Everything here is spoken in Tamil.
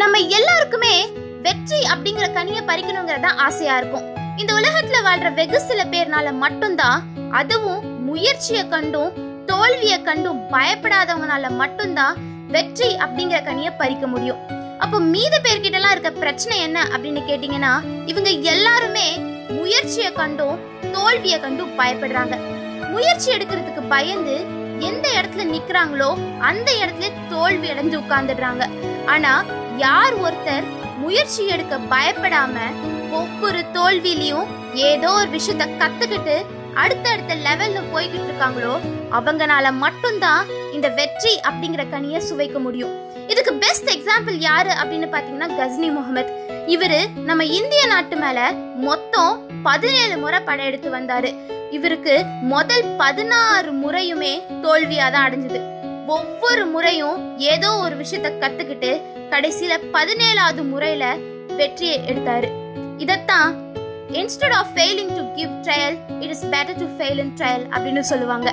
நம்ம எல்லாருக்குமே வெற்றி அப்படிங்கிற கனியை பறிக்கணுங்கிறதா ஆசையா இருக்கும். இந்த உலகத்துல வாழ்ற வெகு சில பேர்னால மட்டும்தான் அதுவும் முயற்சியை கண்டும் தோல்வியை கண்டும் பயப்படாதவங்கனால மட்டும்தான் வெற்றி அப்படிங்கிற கனியை பறிக்க முடியும். அப்போ மீத பேர்கிட்ட எல்லாம் இருக்க பிரச்சனை என்ன அப்படின்னு கேட்டீங்கன்னா இவங்க எல்லாருமே முயற்சியை கண்டும் தோல்வியை கண்டும் பயப்படுறாங்க. முயற்சி எடுக்கிறதுக்கு பயந்து எந்த இடத்துல நிக்கிறாங்களோ அந்த இடத்துல தோல்வி அடைஞ்சு உட்கார்ந்துடுறாங்க. ஆனா யார் ஒருத்தர் முயற்சி எடுக்க பயப்படாம ஒவ்வொரு தோல்வியிலையும் ஏதோ ஒரு விஷயத்த கத்துக்கிட்டு அடுத்தடுத்த லெவல்ல போய்கிட்டு இருக்காங்களோ அவங்கனால மட்டும்தான் இந்த வெற்றி அப்படிங்கிற கனியை சுவைக்க முடியும். இதுக்கு பெஸ்ட் எக்ஸாம்பிள் யாரு அப்படின்னு பாத்தீங்கன்னா கஸ்னி முகமது. இவரு நம்ம இந்திய நாட்டு மேல மொத்தம் பதினேழு முறை படையெடுத்து வந்தாரு. இவருக்கு முதல் பதினாறு முறையுமே தோல்வியா தான் அடைஞ்சது. ஒவ்வொரு முறையும் ஏதோ ஒரு விஷயத்த கத்துக்கிட்டு கடைசியில பதினேழாவது முறையில வெற்றியை எடுத்தாரு. இதத்தான் instead of failing to give trial it is better to fail in trial அப்படின்னு சொல்லுவாங்க.